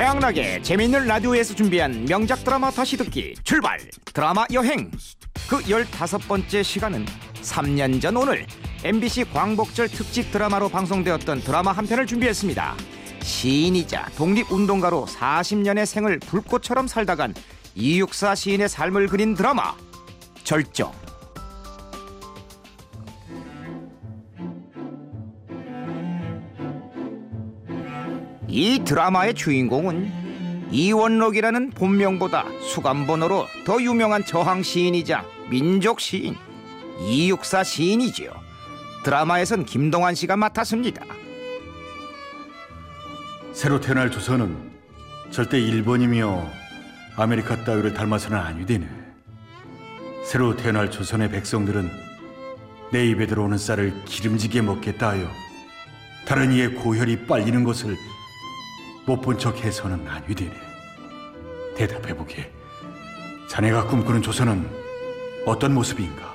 최양락의 재미있는 라디오에서 준비한 명작 드라마 다시 듣기 출발! 드라마 여행! 그 15번째 시간은 3년 전 오늘 MBC 광복절 특집 드라마로 방송되었던 드라마 한 편을 준비했습니다. 시인이자 독립운동가로 40년의 생을 불꽃처럼 살다간 이육사 시인의 삶을 그린 드라마. 절정 이 드라마의 주인공은 이원록이라는 본명보다 수감번호로 더 유명한 저항 시인이자 민족 시인 이육사 시인이지요. 드라마에선 김동완 씨가 맡았습니다. 새로 태어날 조선은 절대 일본이며 아메리카 따위를 닮아서는 아니 되네. 새로 태어날 조선의 백성들은 내 입에 들어오는 쌀을 기름지게 먹겠다 하여 다른 이의 고혈이 빨리는 것을 못 본 척 해서는 아니 되네. 대답해보게. 자네가 꿈꾸는 조선은 어떤 모습인가?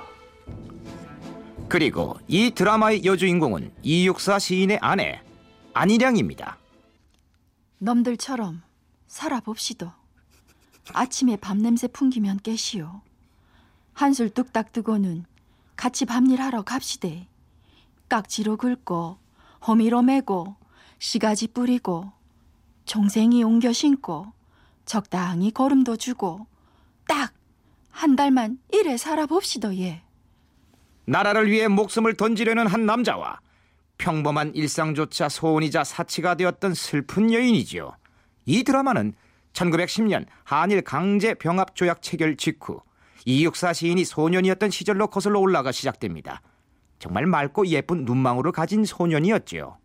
그리고 이 드라마의 여주인공은 이육사 시인의 아내 안희량입니다. 놈들처럼 살아봅시도. 아침에 밤 냄새 풍기면 깨시오. 한술 뚝딱 뜨고는 같이 밤일 하러 갑시대. 깍지로 긁고 호미로 매고 시가지 뿌리고 종생이 옮겨 신고 적당히 걸음도 주고 딱 한 달만 이래 살아봅시도 예. 나라를 위해 목숨을 던지려는 한 남자와 평범한 일상조차 소원이자 사치가 되었던 슬픈 여인이지요. 이 드라마는 1910년 한일 강제 병합 조약 체결 직후 이육사 시인이 소년이었던 시절로 거슬러 올라가 시작됩니다. 정말 맑고 예쁜 눈망울을 가진 소년이었지요.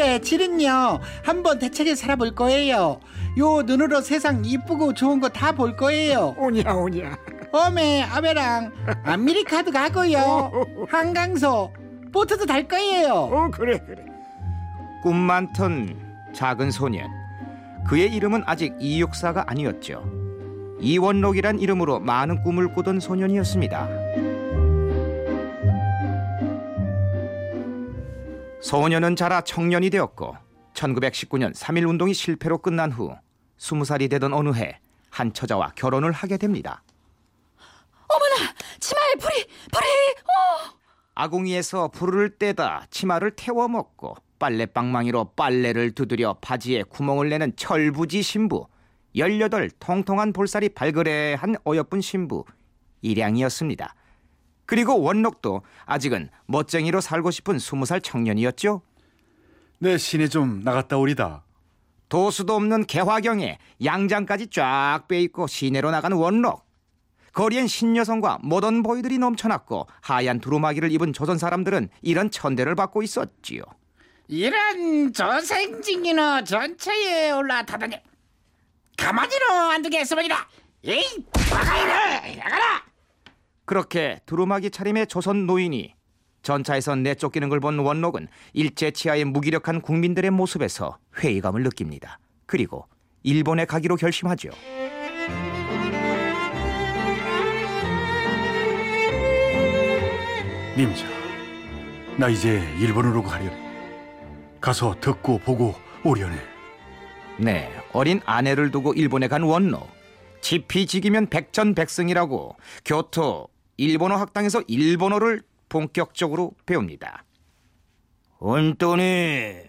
할배 질은요. 한번 대책에 살아볼 거예요. 요 눈으로 세상 이쁘고 좋은 거 다 볼 거예요. 오냐 오냐. 어메 아베랑 아메리카도 가고요. 한강소 보트도 탈 거예요. 어 그래 그래. 꿈 많던 작은 소년. 그의 이름은 아직 이육사가 아니었죠. 이원록이란 이름으로 많은 꿈을 꾸던 소년이었습니다. 소년은 자라 청년이 되었고 1919년 3.1 운동이 실패로 끝난 후 20살이 되던 어느 해 한 처자와 결혼을 하게 됩니다. 어머나 치마에 불이 불이 어! 아궁이에서 불을 떼다 치마를 태워 먹고 빨래방망이로 빨래를 두드려 바지에 구멍을 내는 철부지 신부 18 통통한 볼살이 발그레한 어여쁜 신부 일양이었습니다. 그리고 원록도 아직은 멋쟁이로 살고 싶은 20살 청년이었죠. 내 시내 좀 나갔다 오리다. 도수도 없는 개화경에 양장까지 쫙 빼입고 시내로 나간 원록. 거리엔 신여성과 모던 보이들이 넘쳐났고 하얀 두루마기를 입은 조선 사람들은 이런 천대를 받고 있었지요. 이런 조생징이너 전체에 올라타다니 가만히는 안 두겠습니다 에이 나가이라 나가라 그렇게 두루마기 차림의 조선 노인이 전차에서 내쫓기는 걸 본 원록은 일제 치하의 무기력한 국민들의 모습에서 회의감을 느낍니다. 그리고 일본에 가기로 결심하죠. 님자, 나 이제 일본으로 가려네. 가서 듣고 보고 오려네. 네, 어린 아내를 두고 일본에 간 원록. 지피지기면 백전백승이라고 교토 일본어 학당에서 일본어를 본격적으로 배웁니다. 혼돈이.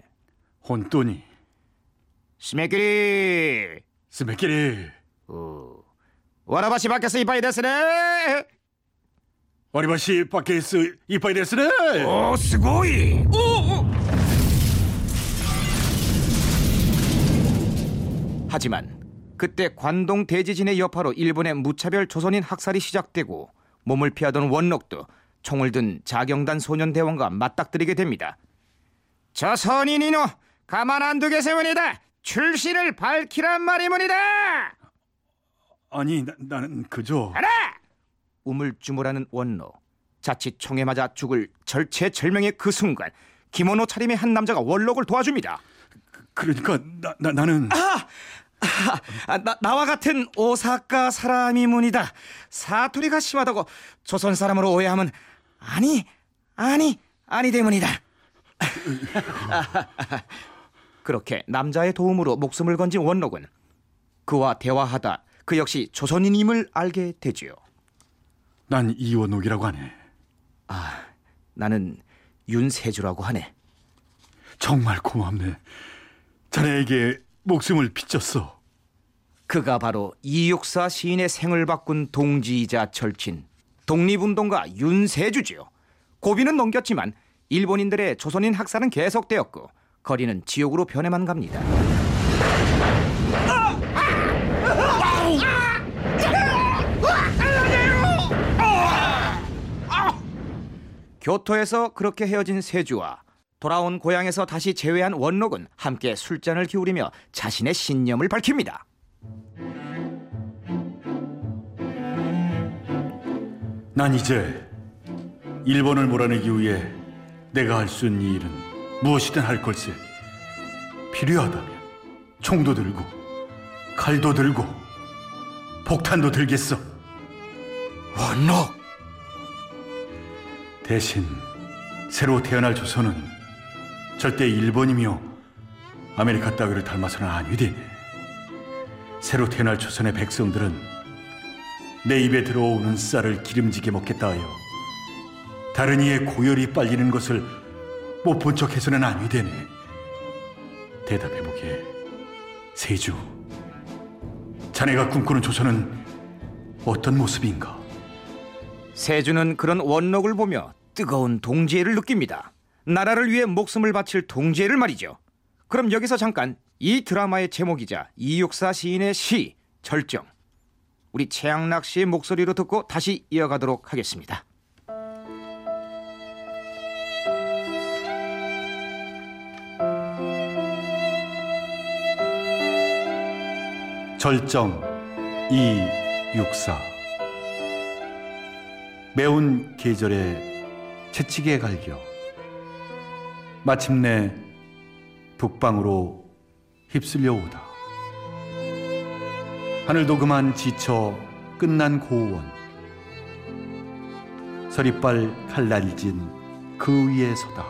혼돈이. 스메끼리. 스메끼리. 와라바시 밖에서 이빠이 됐으네. 와리바시 밖에서 이빠이 됐으네. 오 스고이. 하지만 그때 관동 대지진의 여파로 일본의 무차별 조선인 학살이 시작되고 몸을 피하던 원록도 총을 든 자경단 소년 대원과 맞닥뜨리게 됩니다. 조선인 이노 가만 안 두겠습니다. 출신을 밝히란 말이문이다. 아니 나, 나는 그저 알아! 우물쭈물하는 원록. 자칫 총에 맞아 죽을 절체절명의 그 순간 기모노 차림의 한 남자가 원록을 도와줍니다. 그러니까 나, 나 나는 아, 나, 나와 같은 오사카 사람이 문이다. 사투리가 심하다고 조선 사람으로 오해하면 아니 아니 아니 때문이다. 그렇게 남자의 도움으로 목숨을 건진 원록은 그와 대화하다 그 역시 조선인임을 알게 되지요. 난 이원옥이라고 하네. 나는 윤세주라고 하네. 정말 고맙네. 자네에게 목숨을 비쳤어. 그가 바로 이육사 시인의 생을 바꾼 동지이자 절친 독립운동가 윤세주지요. 고비는 넘겼지만 일본인들의 조선인 학살은 계속되었고 거리는 지옥으로 변해만 갑니다. 교토에서 그렇게 헤어진 세주와 돌아온 고향에서 다시 재회한 원록은 함께 술잔을 기울이며 자신의 신념을 밝힙니다. 난 이제 일본을 몰아내기 위해 내가 할 수 있는 일은 무엇이든 할 걸세. 필요하다면 총도 들고 칼도 들고 폭탄도 들겠어. 원록! 대신 새로 태어날 조선은 절대 일본이며 아메리카 따위를 닮아서는 아니되네. 새로 태어날 조선의 백성들은 내 입에 들어오는 쌀을 기름지게 먹겠다 하여 다른 이의 고혈이 빨리는 것을 못 본 척해서는 아니되네. 대답해보게, 세주. 자네가 꿈꾸는 조선은 어떤 모습인가? 세주는 그런 원록을 보며 뜨거운 동지애를 느낍니다. 나라를 위해 목숨을 바칠 동지애를 말이죠. 그럼 여기서 잠깐 이 드라마의 제목이자 이육사 시인의 시 절정 우리 최양락 씨의 목소리로 듣고 다시 이어가도록 하겠습니다. 절정 이육사 매운 계절에 채찍에 갈겨 마침내 북방으로 휩쓸려 오다 하늘도 그만 지쳐 끝난 고원 서리빨 칼날진 그 위에 서다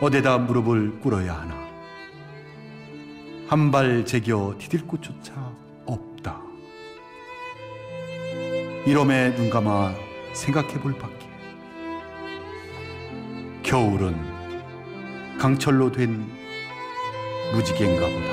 어디다 무릎을 꿇어야 하나 한 발 제겨 디딜 곳조차 없다. 이놈에 눈 감아 생각해 볼 밖에. 겨울은 강철로 된 무지개인가 보다.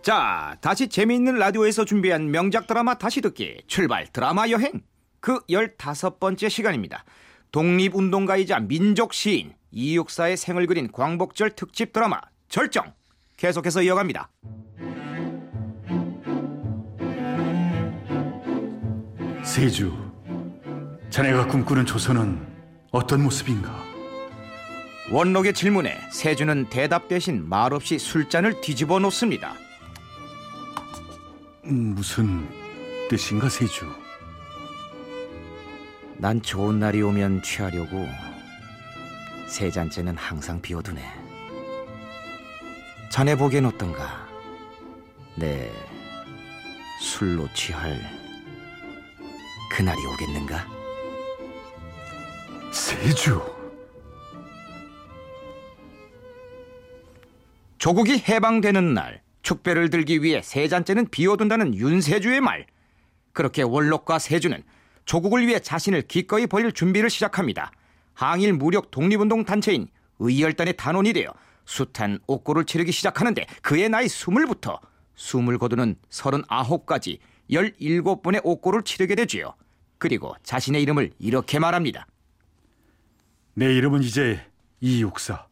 자, 다시 재미있는 라디오에서 준비한 명작 드라마 다시 듣기 출발 드라마 여행 그 열다섯 번째 시간입니다. 독립운동가이자 민족 시인 이육사의 생을 그린 광복절 특집 드라마 절정 계속해서 이어갑니다. 세주, 자네가 꿈꾸는 조선은 어떤 모습인가? 원록의 질문에 세주는 대답 대신 말없이 술잔을 뒤집어 놓습니다. 음, 무슨 뜻인가, 세주? 난 좋은 날이 오면 취하려고 세 잔째는 항상 비워두네. 자네 보기엔 어떤가? 내 술로 취할 그날이 오겠는가? 세주. 조국이 해방되는 날 축배를 들기 위해 세 잔째는 비워둔다는 윤세주의 말. 그렇게 원록과 세주는 조국을 위해 자신을 기꺼이 버릴 준비를 시작합니다. 항일 무력 독립운동 단체인 의열단의 단원이 되어 숱한 옥고를 치르기 시작하는데 그의 나이 스물부터 숨을 거두는 서른아홉까지 열일곱 번의 옥고를 치르게 되지요. 그리고 자신의 이름을 이렇게 말합니다. 내 이름은 이제 이육사.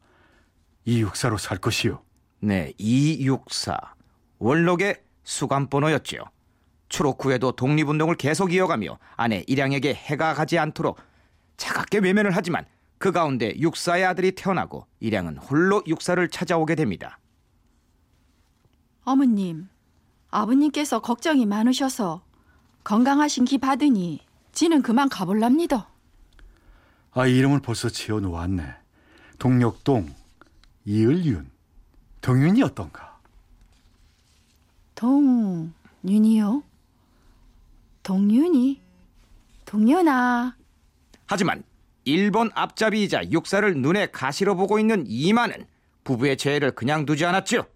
이육사로 살 것이요. 네, 264 원록의 수감번호였지요. 추록 후에도 독립운동을 계속 이어가며 아내 일양에게 해가 가지 않도록 차갑게 외면을 하지만 그 가운데 육사의 아들이 태어나고 일양은 홀로 육사를 찾아오게 됩니다. 어머님, 아버님께서 걱정이 많으셔서 건강하신 기 받으니 지는 그만 가볼랍니다. 아 이름을 벌써 지어 놓았네. 동력동 이을윤 동윤이 어떤가? 동윤이요? 동윤이? 동윤아. 하지만 일본 앞잡이이자 육사를 눈에 가시로 보고 있는 이만은 부부의 죄를 그냥 두지 않았죠.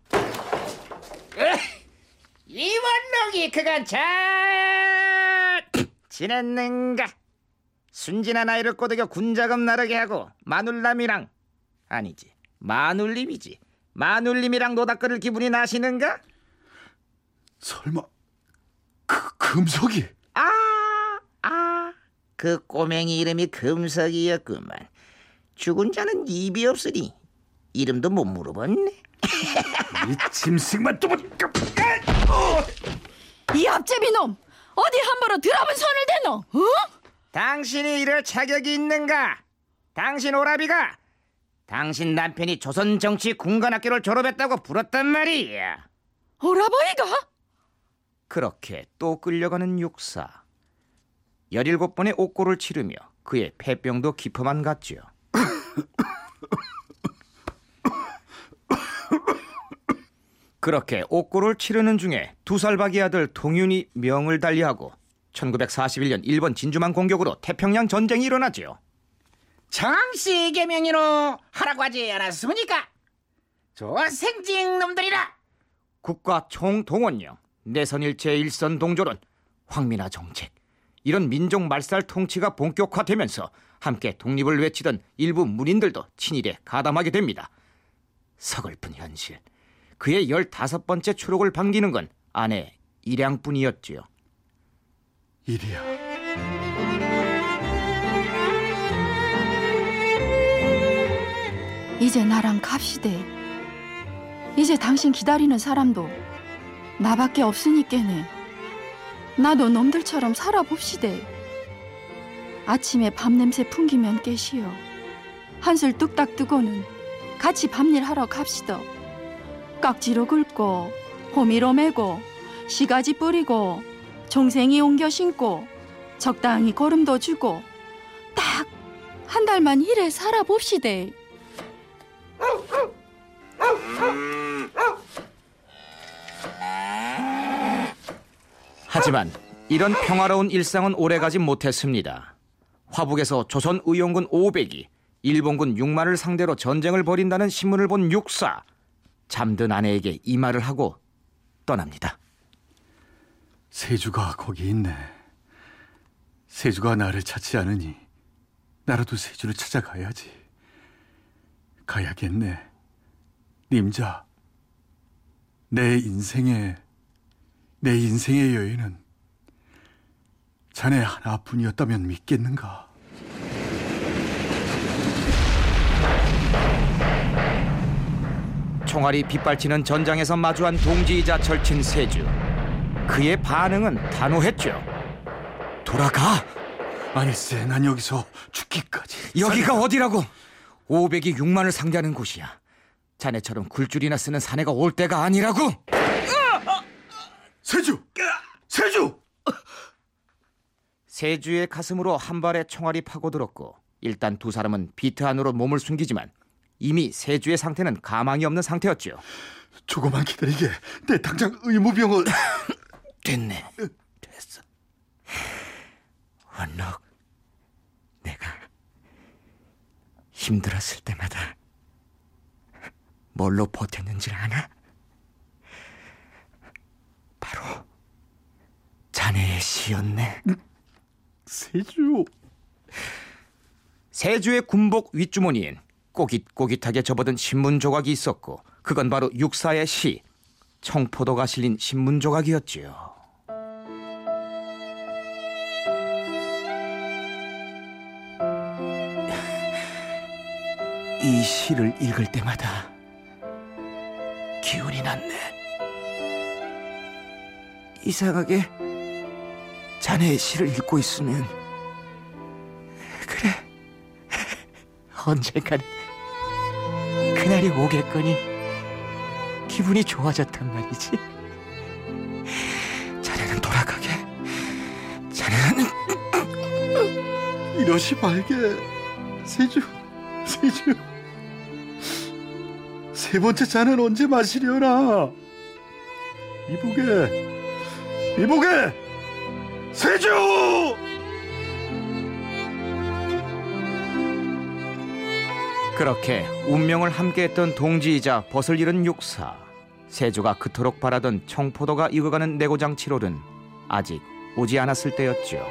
이원록이 그간 잘 지냈는가? 순진한 아이를 꼬드겨 군자금 나르게 하고 마눌남이랑 아니지 마눌님이지 마눌님이랑 노닥거릴 기분이 나시는가? 설마 그 금속이 아, 아, 그 꼬맹이 이름이 금석이었구만. 죽은 자는 입이 없으니 이름도 못 물어봤네. 이 짐승만 또 보니까 이 앞제비 놈! 어디 함부로 드라분 손을 대노? 어? 당신이 이럴 자격이 있는가? 당신 오라비가 당신 남편이 조선 정치 군관학교를 졸업했다고 불었단 말이야. 오라버이가? 그렇게 또 끌려가는 육사. 17번의 옥고를 치르며 그의 폐병도 깊어만 갔지요. 그렇게 옥고를 치르는 중에 두 살박이 아들 동윤이 명을 달리하고 1941년 일본 진주만 공격으로 태평양 전쟁이 일어나지요. 정씨 개명이로 하라고 하지 않았습니까? 저 생징 놈들이라 국가 총동원령, 내선일체 일선 동조론, 황민화 정책 이런 민족 말살 통치가 본격화되면서 함께 독립을 외치던 일부 문인들도 친일에 가담하게 됩니다. 서글픈 현실. 그의 열다섯 번째 추록을 반기는 건 아내 일양뿐이었지요. 이리야 이제 나랑 갑시대. 이제 당신 기다리는 사람도 나밖에 없으니께네. 나도 놈들처럼 살아봅시대. 아침에 밤냄새 풍기면 깨시오. 한술 뚝딱 뜨고는 같이 밤일 하러 갑시다. 깍지로 긁고 호미로 매고 시가지 뿌리고 종생이 옮겨 신고 적당히 거름도 주고 딱 한 달만 이래 살아봅시대. 하지만 이런 평화로운 일상은 오래가지 못했습니다. 화북에서 조선 의용군 500이 일본군 6만을 상대로 전쟁을 벌인다는 신문을 본 육사 잠든 아내에게 이 말을 하고 떠납니다. 세주가 거기 있네. 세주가 나를 찾지 않으니 나라도 세주를 찾아가야지. 가야겠네. 님자 내 인생의 내 인생의 여인은 자네 하나뿐이었다면 믿겠는가 총알이 빗발치는 전장에서 마주한 동지이자 절친 세주. 그의 반응은 단호했죠. 돌아가. 아니세 난 여기서 죽기까지 여기가 어디라고? 500이 6만을 상대하는 곳이야. 자네처럼 굴줄이나 쓰는 사내가 올 때가 아니라고. 세주 세주 세주의 가슴으로 한 발의 총알이 파고들었고 일단 두 사람은 비트 안으로 몸을 숨기지만 이미 세주의 상태는 가망이 없는 상태였지요. 조금만 기다리게 내 당장 의무병을 됐네. 됐어. 원록, 내가 힘들었을 때마다 뭘로 버텼는지 아나? 바로 자네의 시였네. 세주 세주의 군복 윗주머니엔 꼬깃꼬깃하게 접어든 신문 조각이 있었고 그건 바로 육사의 시 청포도가 실린 신문 조각이었지요. 이 시를 읽을 때마다 기운이 났네. 이상하게 자네의 시를 읽고 있으면 그래 언젠가는 그 날이 오겠거니 기분이 좋아졌단 말이지. 자네는 돌아가게. 자네는 이러시 말게 세주 세주 세 번째 잔은 언제 마시려나 이보게, 이보게, 세조! 그렇게 운명을 함께했던 동지이자 벗을 잃은 육사 세조가 그토록 바라던 청포도가 익어가는 내고장 7월은 아직 오지 않았을 때였죠.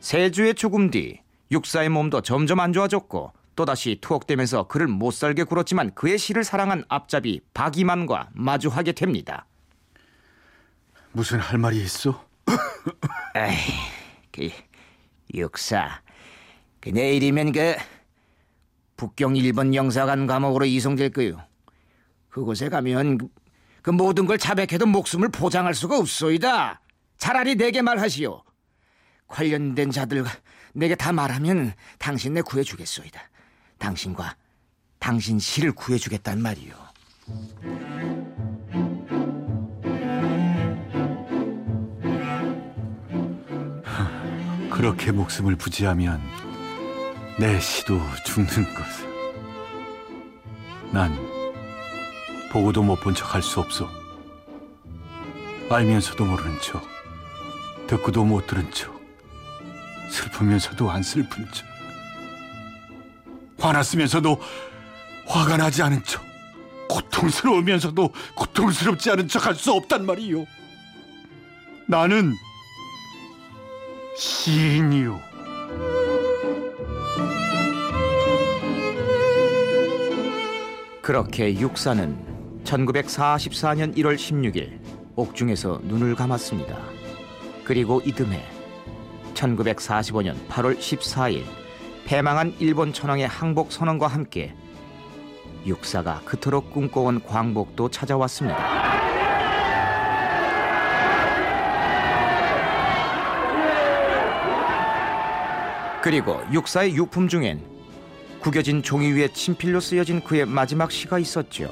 세주의 죽음 뒤 육사의 몸도 점점 안 좋아졌고 또다시 투옥되면서 그를 못살게 굴었지만 그의 시를 사랑한 앞잡이 박이만과 마주하게 됩니다. 무슨 할 말이 있어? 에이, 그 육사, 그 내일이면 그 북경 일본 영사관 감옥으로 이송될 거요. 그곳에 가면 그, 그 모든 걸 자백해도 목숨을 보장할 수가 없소이다. 차라리 내게 말하시오. 관련된 자들 내게 다 말하면 당신 내 구해주겠소이다. 당신과 당신 시를 구해주겠단 말이오. 그렇게 목숨을 부지하면 내 시도 죽는 것을. 난 보고도 못 본 척 할 수 없어. 알면서도 모르는 척, 듣고도 못 들은 척, 슬프면서도 안 슬픈 척, 화났으면서도 화가 나지 않은 척, 고통스러우면서도 고통스럽지 않은 척 할 수 없단 말이요. 나는 시인이요. 그렇게 육사는 1944년 1월 16일 옥중에서 눈을 감았습니다. 그리고 이듬해 1945년 8월 14일 패망한 일본 천황의 항복 선언과 함께 육사가 그토록 꿈꿔온 광복도 찾아왔습니다. 그리고 육사의 유품 중엔 구겨진 종이 위에 친필로 쓰여진 그의 마지막 시가 있었죠.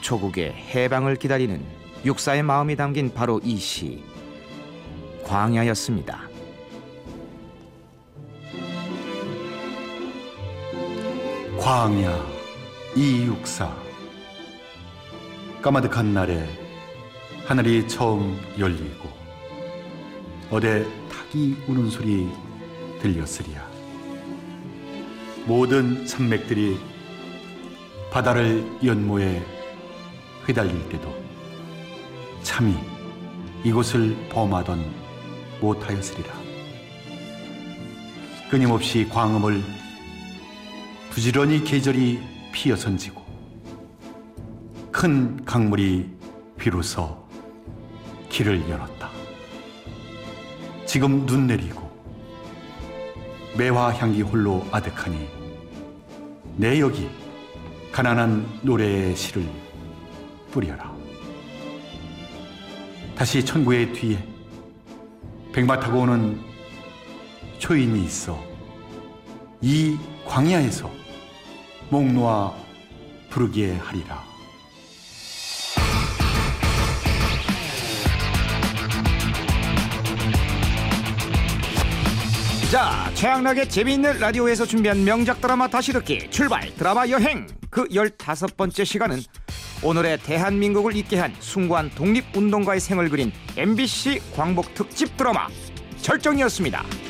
조국의 해방을 기다리는 육사의 마음이 담긴 바로 이 시, 광야였습니다. 광야 이육사 까마득한 날에 하늘이 처음 열리고 어제 닭이 우는 소리 들렸으리야 모든 산맥들이 바다를 연모에 휘달릴 때도 참이 이곳을 범하던 못하였으리라 끊임없이 광음을 부지런히 계절이 피어선지고 큰 강물이 비로소 길을 열었다. 지금 눈 내리고 매화 향기 홀로 아득하니 내 여기 가난한 노래의 시를 뿌려라. 다시 천구의 뒤에 백마 타고 오는 초인이 있어 이 광야에서 목 놓아 부르게 하리라. 자, 최양락의 재미있는 라디오에서 준비한 명작 드라마 다시 듣기 출발 드라마 여행 그 15번째 시간은 오늘의 대한민국을 잊게 한 숭고한 독립운동가의 생을 그린 MBC 광복 특집 드라마 절정이었습니다.